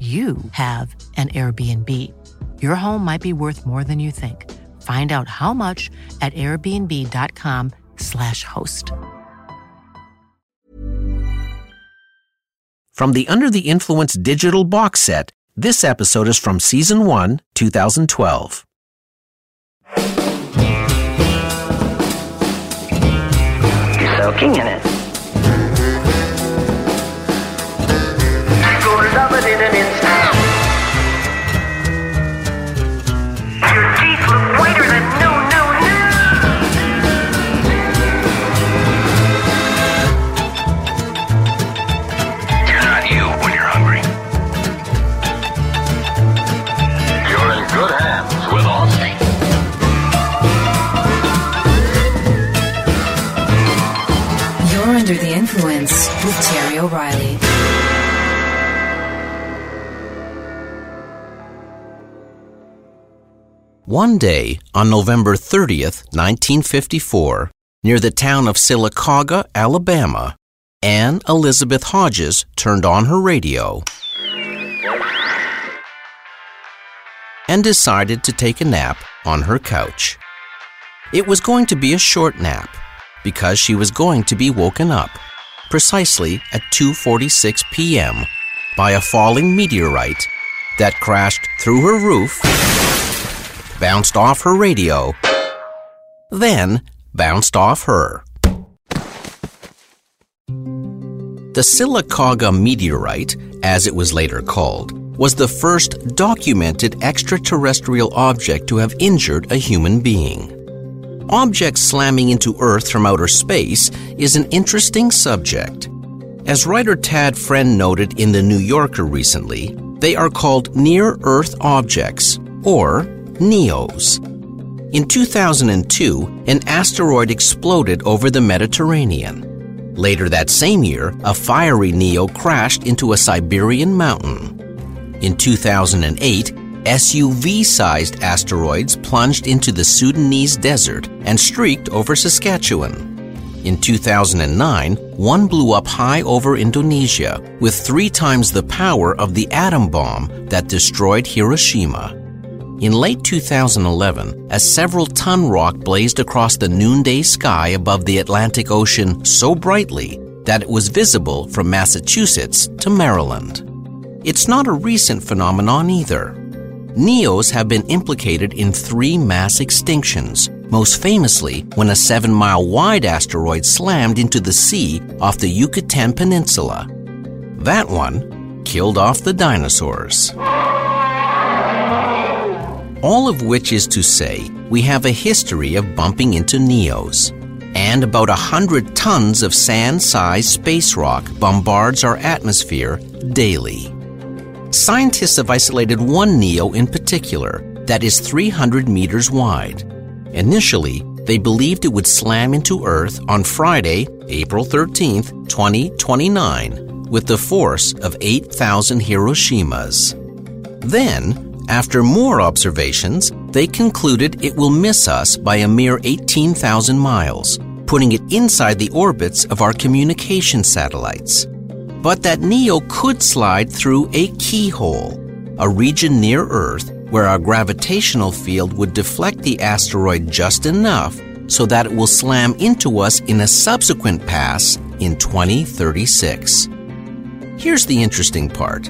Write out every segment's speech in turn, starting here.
you have an Airbnb. Your home might be worth more than you think. Find out how much at airbnb.com/slash host. From the Under the Influence digital box set, this episode is from Season 1, 2012. You're soaking in it. One day, on November 30th, 1954, near the town of Sylacauga, Alabama, Ann Elizabeth Hodges turned on her radio and decided to take a nap on her couch. It was going to be a short nap because she was going to be woken up precisely at 2:46 p.m. by a falling meteorite that crashed through her roof, bounced off her radio, then bounced off her. The Sylacauga meteorite, as it was later called, was the first documented extraterrestrial object to have injured a human being. Objects slamming into Earth from outer space is an interesting subject. As writer Tad Friend noted in The New Yorker recently, they are called near Earth objects, or NEOs. In 2002, an asteroid exploded over the Mediterranean. Later that same year, a fiery Neo crashed into a Siberian mountain. In 2008, SUV sized asteroids plunged into the Sudanese desert and streaked over Saskatchewan. In 2009, one blew up high over Indonesia with three times the power of the atom bomb that destroyed Hiroshima. In late 2011, a several ton rock blazed across the noonday sky above the Atlantic Ocean so brightly that it was visible from Massachusetts to Maryland. It's not a recent phenomenon either. NEOs have been implicated in three mass extinctions, most famously when a seven mile wide asteroid slammed into the sea off the Yucatan Peninsula. That one killed off the dinosaurs. All of which is to say, we have a history of bumping into NEOs. And about a hundred tons of sand sized space rock bombards our atmosphere daily. Scientists have isolated one NEO in particular that is 300 meters wide. Initially, they believed it would slam into Earth on Friday, April 13th, 2029, with the force of 8,000 Hiroshimas. Then, after more observations, they concluded it will miss us by a mere 18,000 miles, putting it inside the orbits of our communication satellites. But that NEO could slide through a keyhole, a region near Earth where our gravitational field would deflect the asteroid just enough so that it will slam into us in a subsequent pass in 2036. Here's the interesting part.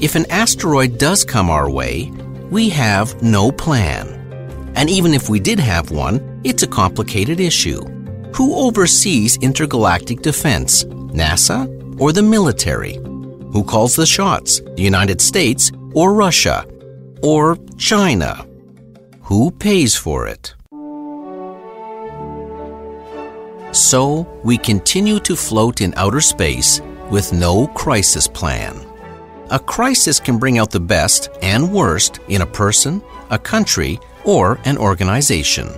If an asteroid does come our way, we have no plan. And even if we did have one, it's a complicated issue. Who oversees intergalactic defense? NASA or the military? Who calls the shots? The United States or Russia? Or China? Who pays for it? So, we continue to float in outer space with no crisis plan. A crisis can bring out the best and worst in a person, a country, or an organization.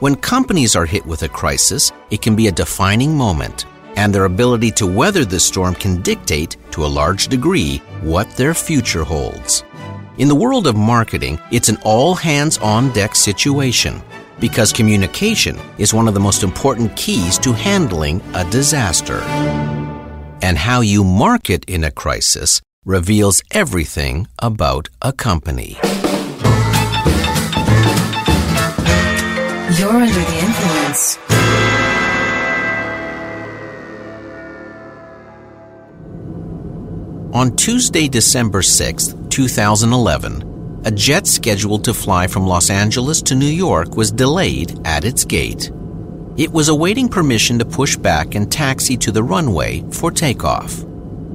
When companies are hit with a crisis, it can be a defining moment, and their ability to weather the storm can dictate, to a large degree, what their future holds. In the world of marketing, it's an all hands on deck situation because communication is one of the most important keys to handling a disaster. And how you market in a crisis reveals everything about a company. You're under the influence. On Tuesday, December 6, 2011, a jet scheduled to fly from Los Angeles to New York was delayed at its gate. It was awaiting permission to push back and taxi to the runway for takeoff.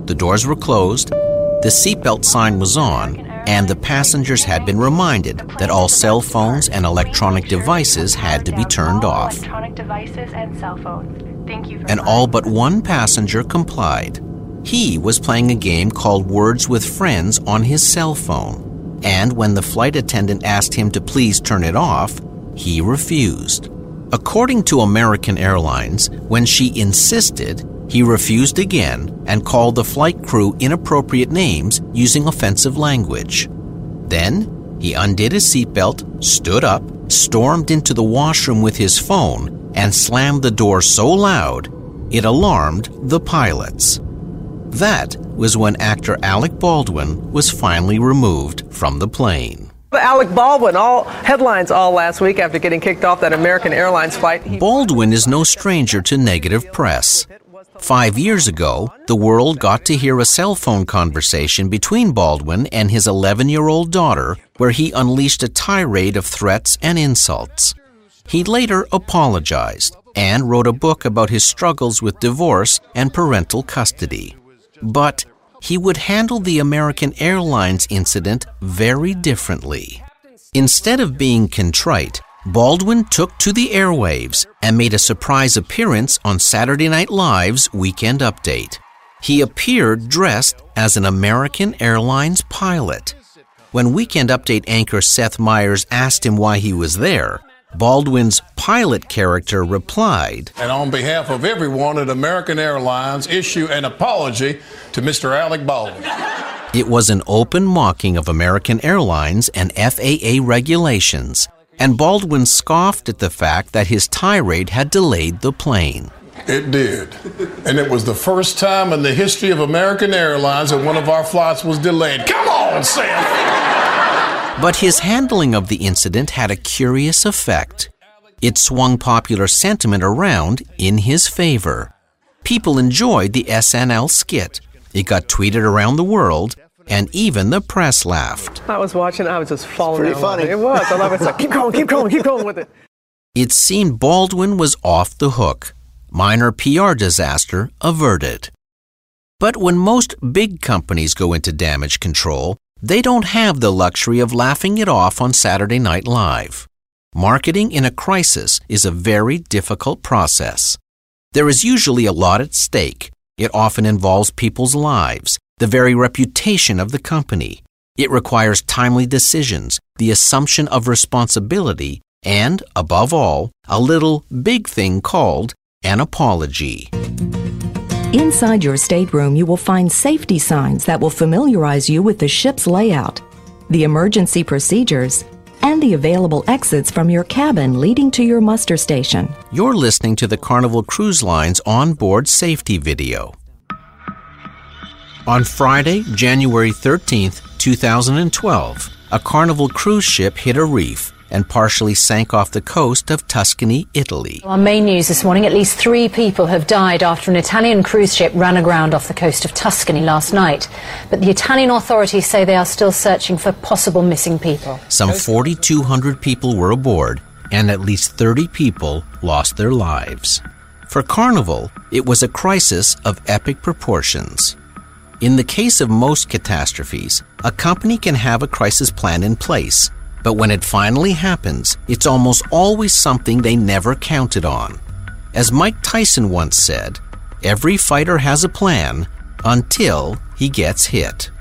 The doors were closed, the seatbelt sign was on, and the passengers had been reminded that all cell phones and electronic devices had to be turned off. Electronic devices and cell phones. Thank you for And all but one passenger complied. He was playing a game called Words with Friends on his cell phone. And when the flight attendant asked him to please turn it off, he refused. According to American Airlines, when she insisted, he refused again and called the flight crew inappropriate names using offensive language. Then he undid his seatbelt, stood up, stormed into the washroom with his phone, and slammed the door so loud it alarmed the pilots. That was when actor Alec Baldwin was finally removed from the plane. Alec Baldwin, all headlines all last week after getting kicked off that American Airlines flight. Baldwin is no stranger to negative press. Five years ago, the world got to hear a cell phone conversation between Baldwin and his 11 year old daughter where he unleashed a tirade of threats and insults. He later apologized and wrote a book about his struggles with divorce and parental custody. But he would handle the American Airlines incident very differently. Instead of being contrite, Baldwin took to the airwaves and made a surprise appearance on Saturday Night Live's Weekend Update. He appeared dressed as an American Airlines pilot. When Weekend Update anchor Seth Meyers asked him why he was there, Baldwin's pilot character replied, And on behalf of everyone at American Airlines, issue an apology to Mr. Alec Baldwin. It was an open mocking of American Airlines and FAA regulations, and Baldwin scoffed at the fact that his tirade had delayed the plane. It did. And it was the first time in the history of American Airlines that one of our flights was delayed. Come on, Sam! But his handling of the incident had a curious effect. It swung popular sentiment around in his favor. People enjoyed the SNL skit. It got tweeted around the world, and even the press laughed. I was watching, I was just falling pretty funny. laughing. It was. I love it. It's like, keep going, keep going, keep going with it. It seemed Baldwin was off the hook. Minor PR disaster averted. But when most big companies go into damage control, they don't have the luxury of laughing it off on Saturday Night Live. Marketing in a crisis is a very difficult process. There is usually a lot at stake. It often involves people's lives, the very reputation of the company. It requires timely decisions, the assumption of responsibility, and, above all, a little big thing called an apology. Inside your stateroom, you will find safety signs that will familiarize you with the ship's layout, the emergency procedures, and the available exits from your cabin leading to your muster station. You're listening to the Carnival Cruise Line's onboard safety video. On Friday, January 13th, 2012, a Carnival cruise ship hit a reef and partially sank off the coast of Tuscany, Italy. Our main news this morning at least three people have died after an Italian cruise ship ran aground off the coast of Tuscany last night. But the Italian authorities say they are still searching for possible missing people. Some 4,200 people were aboard, and at least 30 people lost their lives. For Carnival, it was a crisis of epic proportions. In the case of most catastrophes, a company can have a crisis plan in place, but when it finally happens, it's almost always something they never counted on. As Mike Tyson once said, every fighter has a plan until he gets hit.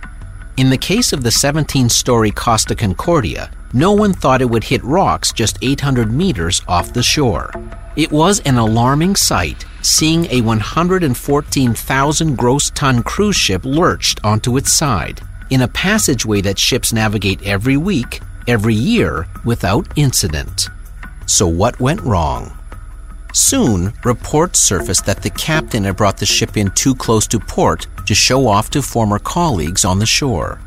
In the case of the 17 story Costa Concordia, no one thought it would hit rocks just 800 meters off the shore. It was an alarming sight seeing a 114,000 gross ton cruise ship lurched onto its side in a passageway that ships navigate every week, every year, without incident. So, what went wrong? Soon, reports surfaced that the captain had brought the ship in too close to port to show off to former colleagues on the shore.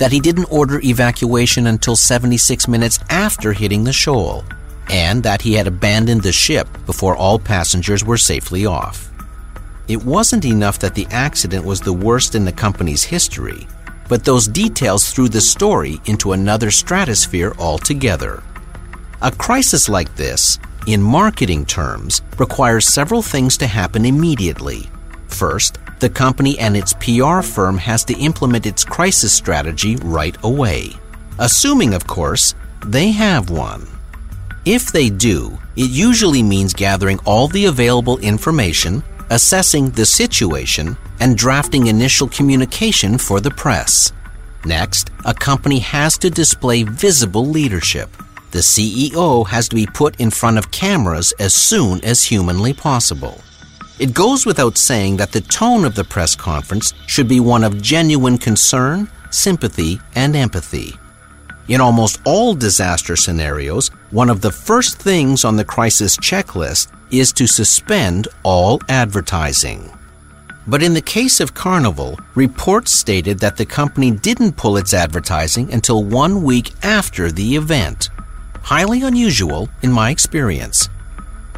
That he didn't order evacuation until 76 minutes after hitting the shoal. And that he had abandoned the ship before all passengers were safely off. It wasn't enough that the accident was the worst in the company's history, but those details threw the story into another stratosphere altogether. A crisis like this, in marketing terms, requires several things to happen immediately. First, the company and its PR firm has to implement its crisis strategy right away. Assuming, of course, they have one. If they do, it usually means gathering all the available information, assessing the situation, and drafting initial communication for the press. Next, a company has to display visible leadership. The CEO has to be put in front of cameras as soon as humanly possible. It goes without saying that the tone of the press conference should be one of genuine concern, sympathy, and empathy. In almost all disaster scenarios, one of the first things on the crisis checklist is to suspend all advertising. But in the case of Carnival, reports stated that the company didn't pull its advertising until one week after the event. Highly unusual in my experience.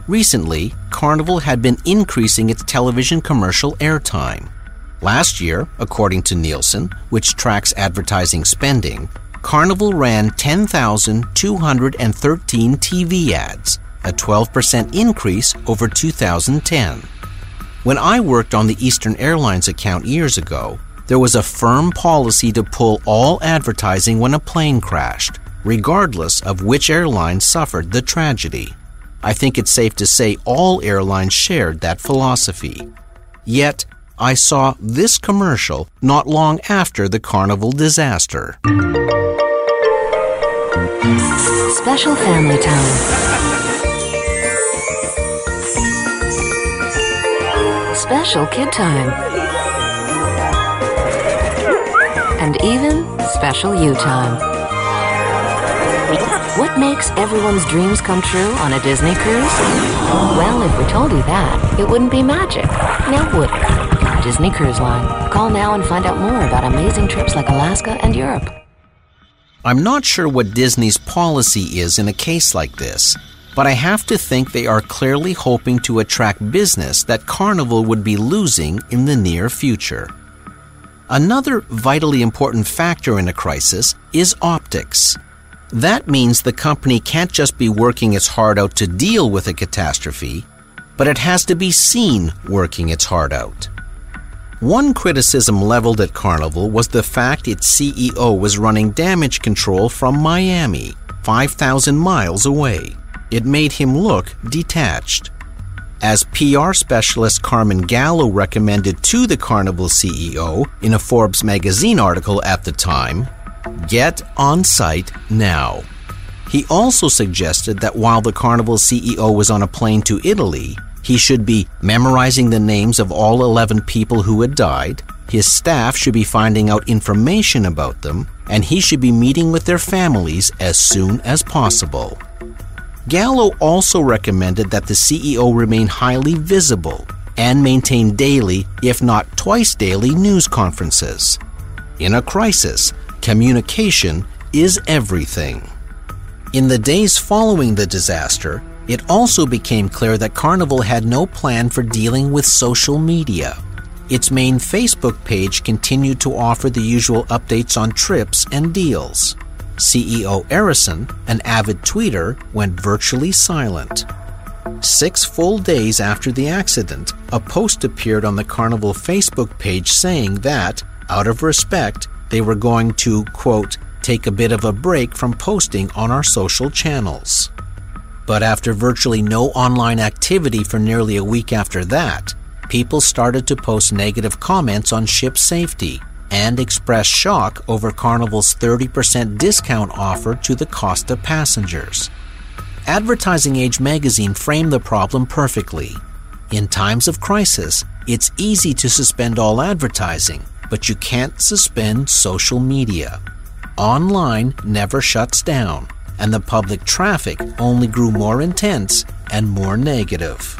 Recently, Carnival had been increasing its television commercial airtime. Last year, according to Nielsen, which tracks advertising spending, Carnival ran 10,213 TV ads, a 12% increase over 2010. When I worked on the Eastern Airlines account years ago, there was a firm policy to pull all advertising when a plane crashed, regardless of which airline suffered the tragedy. I think it's safe to say all airlines shared that philosophy. Yet, I saw this commercial not long after the Carnival disaster. Special family time. Special kid time. And even special you time. What makes everyone's dreams come true on a Disney cruise? Well, if we told you that, it wouldn't be magic. Now would it? Disney Cruise Line. Call now and find out more about amazing trips like Alaska and Europe. I'm not sure what Disney's policy is in a case like this, but I have to think they are clearly hoping to attract business that Carnival would be losing in the near future. Another vitally important factor in a crisis is optics. That means the company can't just be working its heart out to deal with a catastrophe, but it has to be seen working its heart out. One criticism leveled at Carnival was the fact its CEO was running damage control from Miami, 5,000 miles away. It made him look detached. As PR specialist Carmine Gallo recommended to the Carnival CEO in a Forbes magazine article at the time, get on site now. He also suggested that while the Carnival CEO was on a plane to Italy, he should be memorizing the names of all 11 people who had died, his staff should be finding out information about them, and he should be meeting with their families as soon as possible. Gallo also recommended that the CEO remain highly visible and maintain daily, if not twice daily, news conferences. In a crisis, communication is everything. In the days following the disaster, it also became clear that Carnival had no plan for dealing with social media. Its main Facebook page continued to offer the usual updates on trips and deals. CEO Arison, an avid tweeter, went virtually silent. Six full days after the accident, a post appeared on the Carnival Facebook page saying that, out of respect, they were going to, quote, take a bit of a break from posting on our social channels. But after virtually no online activity for nearly a week after that, people started to post negative comments on ship safety and express shock over Carnival's 30% discount offer to the Costa passengers. Advertising Age magazine framed the problem perfectly. In times of crisis, it's easy to suspend all advertising, but you can't suspend social media. Online never shuts down, and the public traffic only grew more intense and more negative.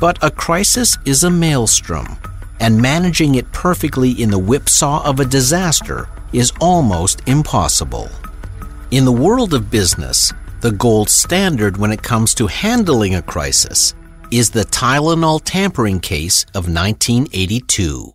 But a crisis is a maelstrom, and managing it perfectly in the whipsaw of a disaster is almost impossible. In the world of business, the gold standard when it comes to handling a crisis is the Tylenol tampering case of 1982.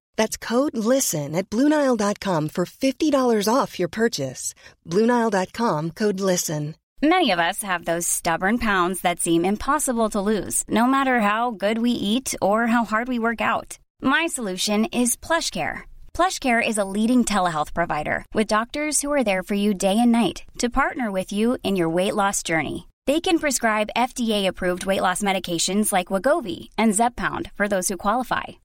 That's code LISTEN at Bluenile.com for $50 off your purchase. Bluenile.com code LISTEN. Many of us have those stubborn pounds that seem impossible to lose, no matter how good we eat or how hard we work out. My solution is PlushCare. PlushCare is a leading telehealth provider with doctors who are there for you day and night to partner with you in your weight loss journey. They can prescribe FDA-approved weight loss medications like Wegovy and Zepbound for those who qualify.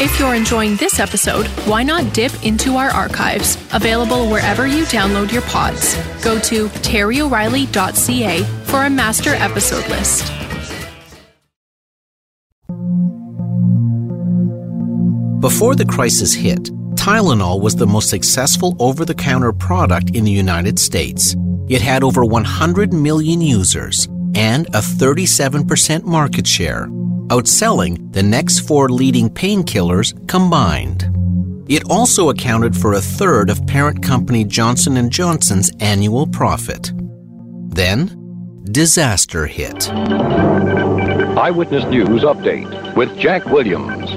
If you're enjoying this episode, why not dip into our archives, available wherever you download your pods. Go to terryoreilly.ca for a master episode list. Before the crisis hit, Tylenol was the most successful over the counter product in the United States. It had over 100 million users and a 37% market share, outselling the next four leading painkillers combined. It also accounted for a third of parent company Johnson & Johnson's annual profit. Then, disaster hit. Eyewitness News Update with Jack Williams.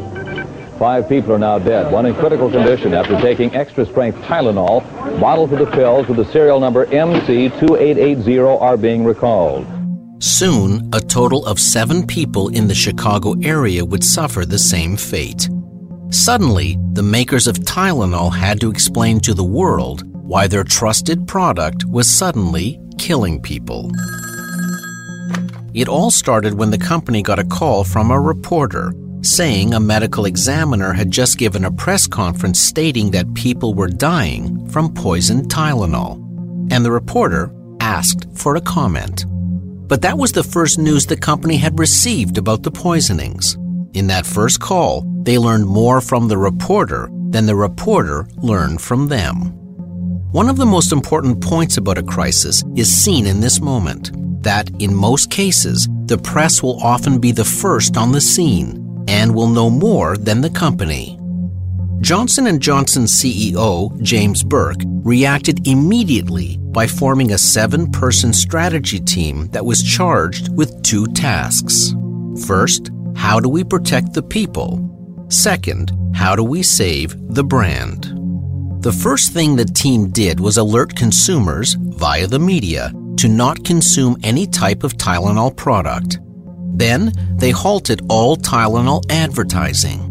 Five people are now dead, one in critical condition after taking extra strength Tylenol. Bottles of the pills with the serial number MC2880 are being recalled. Soon, a total of seven people in the Chicago area would suffer the same fate. Suddenly, the makers of Tylenol had to explain to the world why their trusted product was suddenly killing people. It all started when the company got a call from a reporter saying a medical examiner had just given a press conference stating that people were dying from poisoned Tylenol. And the reporter asked for a comment. But that was the first news the company had received about the poisonings. In that first call, they learned more from the reporter than the reporter learned from them. One of the most important points about a crisis is seen in this moment that in most cases, the press will often be the first on the scene and will know more than the company. Johnson & Johnson CEO James Burke reacted immediately by forming a seven-person strategy team that was charged with two tasks. First, how do we protect the people? Second, how do we save the brand? The first thing the team did was alert consumers via the media to not consume any type of Tylenol product. Then they halted all Tylenol advertising.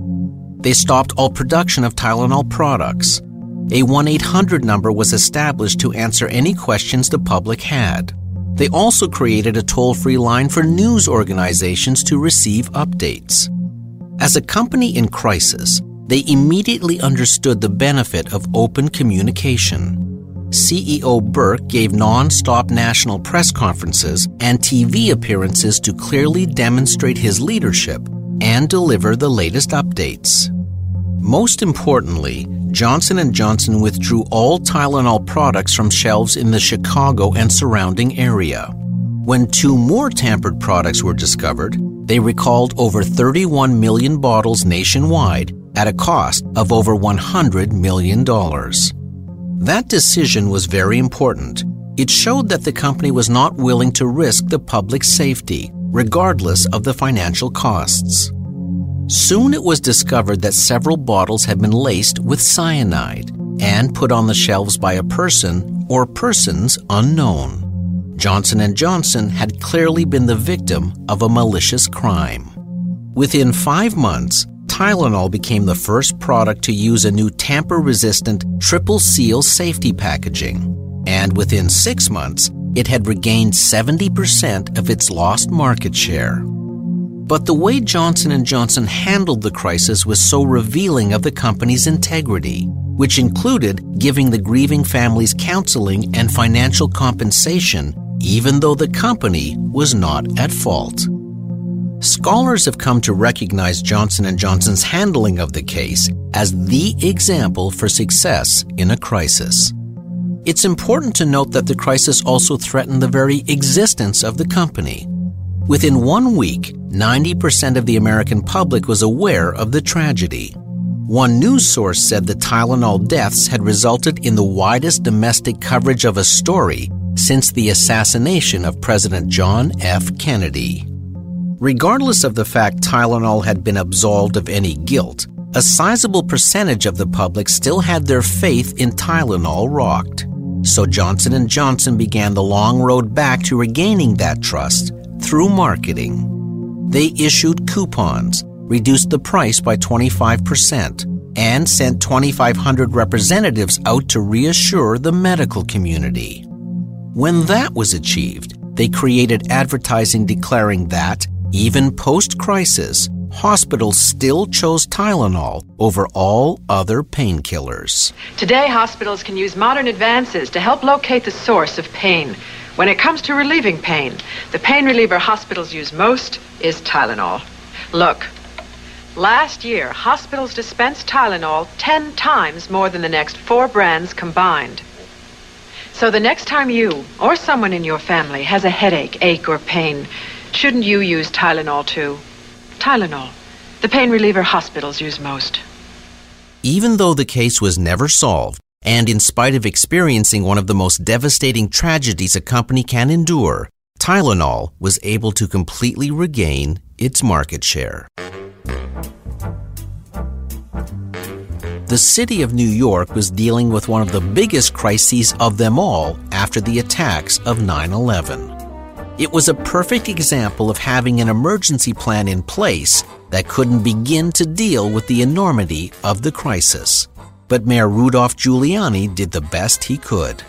They stopped all production of Tylenol products. A 1 800 number was established to answer any questions the public had. They also created a toll free line for news organizations to receive updates. As a company in crisis, they immediately understood the benefit of open communication. CEO Burke gave non stop national press conferences and TV appearances to clearly demonstrate his leadership and deliver the latest updates. Most importantly, Johnson & Johnson withdrew all Tylenol products from shelves in the Chicago and surrounding area. When two more tampered products were discovered, they recalled over 31 million bottles nationwide at a cost of over $100 million. That decision was very important. It showed that the company was not willing to risk the public's safety, regardless of the financial costs. Soon it was discovered that several bottles had been laced with cyanide and put on the shelves by a person or persons unknown. Johnson & Johnson had clearly been the victim of a malicious crime. Within 5 months, Tylenol became the first product to use a new tamper resistant triple seal safety packaging. And within six months, it had regained 70% of its lost market share. But the way Johnson & Johnson handled the crisis was so revealing of the company's integrity, which included giving the grieving families counseling and financial compensation even though the company was not at fault. Scholars have come to recognize Johnson & Johnson's handling of the case as the example for success in a crisis. It's important to note that the crisis also threatened the very existence of the company. Within one week, 90% of the American public was aware of the tragedy. One news source said the Tylenol deaths had resulted in the widest domestic coverage of a story since the assassination of President John F. Kennedy. Regardless of the fact Tylenol had been absolved of any guilt, a sizable percentage of the public still had their faith in Tylenol rocked. So Johnson & Johnson began the long road back to regaining that trust through marketing. They issued coupons, reduced the price by 25%, and sent 2,500 representatives out to reassure the medical community. When that was achieved, they created advertising declaring that, even post crisis, hospitals still chose Tylenol over all other painkillers. Today, hospitals can use modern advances to help locate the source of pain. When it comes to relieving pain, the pain reliever hospitals use most is Tylenol. Look, last year, hospitals dispensed Tylenol 10 times more than the next four brands combined. So the next time you or someone in your family has a headache, ache, or pain, shouldn't you use Tylenol too? Tylenol, the pain reliever hospitals use most. Even though the case was never solved, and in spite of experiencing one of the most devastating tragedies a company can endure, Tylenol was able to completely regain its market share. The city of New York was dealing with one of the biggest crises of them all after the attacks of 9 11. It was a perfect example of having an emergency plan in place that couldn't begin to deal with the enormity of the crisis. But Mayor Rudolph Giuliani did the best he could.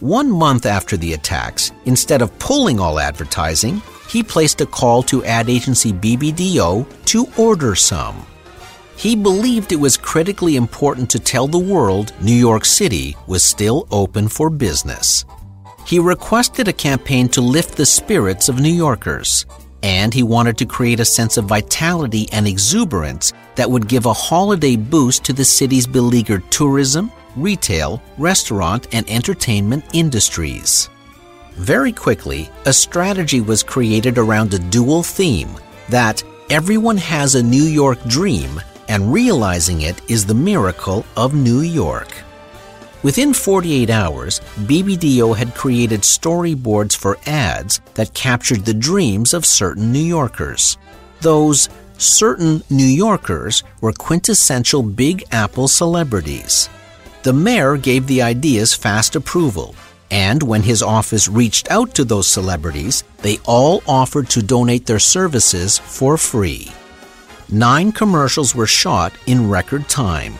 One month after the attacks, instead of pulling all advertising, he placed a call to ad agency BBDO to order some. He believed it was critically important to tell the world New York City was still open for business. He requested a campaign to lift the spirits of New Yorkers, and he wanted to create a sense of vitality and exuberance that would give a holiday boost to the city's beleaguered tourism, retail, restaurant, and entertainment industries. Very quickly, a strategy was created around a dual theme that everyone has a New York dream, and realizing it is the miracle of New York. Within 48 hours, BBDO had created storyboards for ads that captured the dreams of certain New Yorkers. Those certain New Yorkers were quintessential Big Apple celebrities. The mayor gave the ideas fast approval, and when his office reached out to those celebrities, they all offered to donate their services for free. Nine commercials were shot in record time.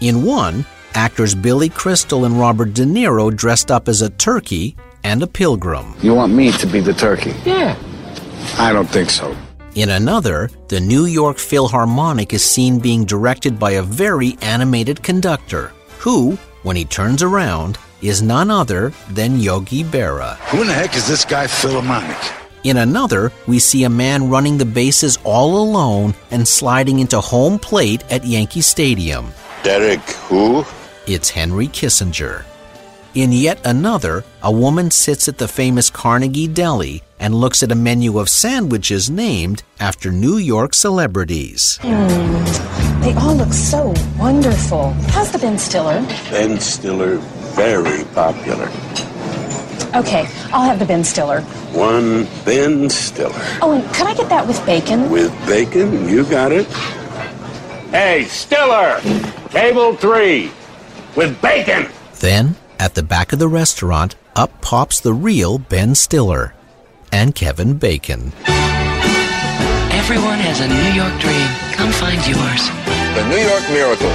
In one, actors Billy Crystal and Robert De Niro dressed up as a turkey and a pilgrim. You want me to be the turkey? Yeah. I don't think so. In another, the New York Philharmonic is seen being directed by a very animated conductor, who, when he turns around, is none other than Yogi Berra. Who in the heck is this guy Philharmonic? In another, we see a man running the bases all alone and sliding into home plate at Yankee Stadium. Derek who? It's Henry Kissinger. In yet another, a woman sits at the famous Carnegie Deli and looks at a menu of sandwiches named after New York celebrities. Mm, they all look so wonderful. How's the Ben Stiller? Ben Stiller, very popular. Okay, I'll have the Ben Stiller. One Ben Stiller. Oh, and could I get that with bacon? With bacon, you got it. Hey, Stiller! Table three, with bacon! Then, at the back of the restaurant, up pops the real Ben Stiller and Kevin Bacon. Everyone has a New York dream. Come find yours. The New York Miracle.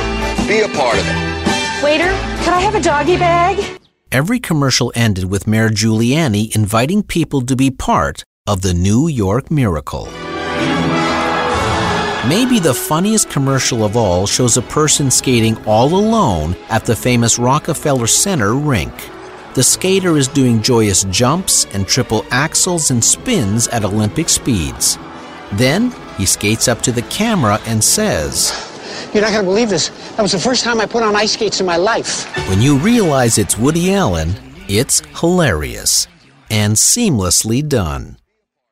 Be a part of it. Waiter, could I have a doggy bag? Every commercial ended with Mayor Giuliani inviting people to be part of the New York Miracle. Maybe the funniest commercial of all shows a person skating all alone at the famous Rockefeller Center rink. The skater is doing joyous jumps and triple axels and spins at Olympic speeds. Then he skates up to the camera and says, You're not going to believe this. That was the first time I put on ice skates in my life. When you realize it's Woody Allen, it's hilarious and seamlessly done.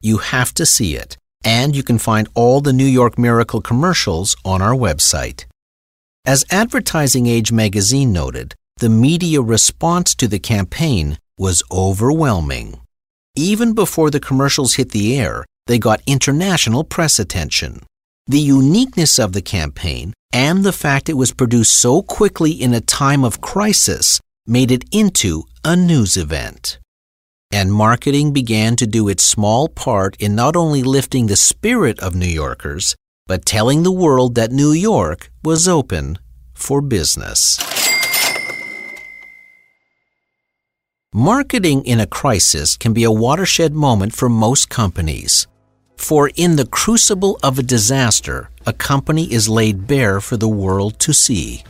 You have to see it, and you can find all the New York Miracle commercials on our website. As Advertising Age magazine noted, the media response to the campaign was overwhelming. Even before the commercials hit the air, they got international press attention. The uniqueness of the campaign and the fact it was produced so quickly in a time of crisis made it into a news event. And marketing began to do its small part in not only lifting the spirit of New Yorkers, but telling the world that New York was open for business. Marketing in a crisis can be a watershed moment for most companies. For in the crucible of a disaster, a company is laid bare for the world to see.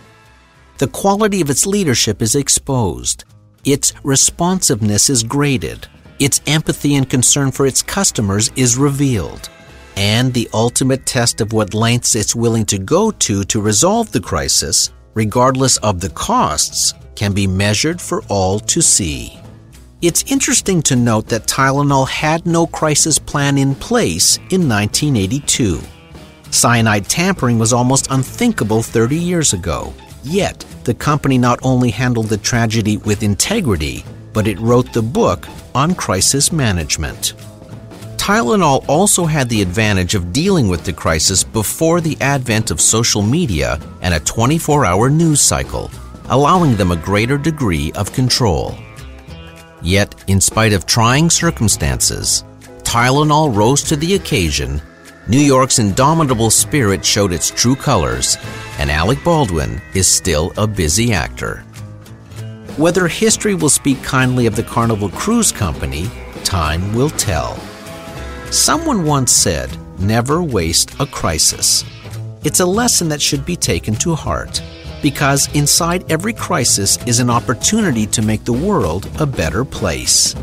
The quality of its leadership is exposed. Its responsiveness is graded. Its empathy and concern for its customers is revealed. And the ultimate test of what lengths it's willing to go to to resolve the crisis, regardless of the costs, can be measured for all to see. It's interesting to note that Tylenol had no crisis plan in place in 1982. Cyanide tampering was almost unthinkable 30 years ago. Yet, the company not only handled the tragedy with integrity, but it wrote the book on crisis management. Tylenol also had the advantage of dealing with the crisis before the advent of social media and a 24 hour news cycle, allowing them a greater degree of control. Yet, in spite of trying circumstances, Tylenol rose to the occasion, New York's indomitable spirit showed its true colors, and Alec Baldwin is still a busy actor. Whether history will speak kindly of the Carnival Cruise Company, time will tell. Someone once said, never waste a crisis. It's a lesson that should be taken to heart because inside every crisis is an opportunity to make the world a better place,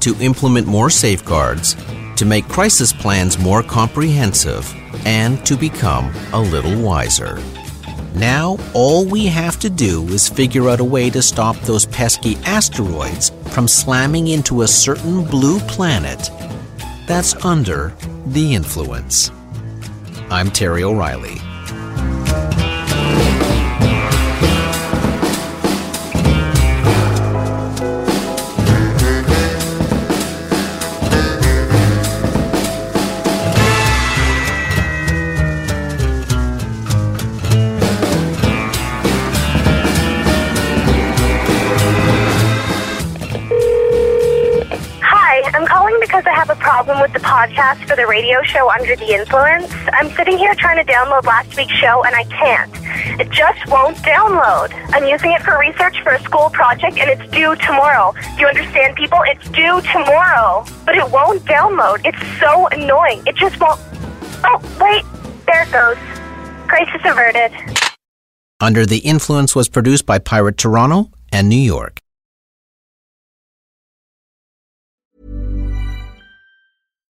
to implement more safeguards, to make crisis plans more comprehensive, and to become a little wiser. Now, all we have to do is figure out a way to stop those pesky asteroids from slamming into a certain blue planet that's under the influence. I'm Terry O'Reilly. Podcast for the radio show Under the Influence. I'm sitting here trying to download last week's show and I can't. It just won't download. I'm using it for research for a school project and it's due tomorrow. Do you understand, people? It's due tomorrow. But it won't download. It's so annoying. It just won't. Oh, wait. There it goes. Crisis averted. Under the Influence was produced by Pirate Toronto and New York.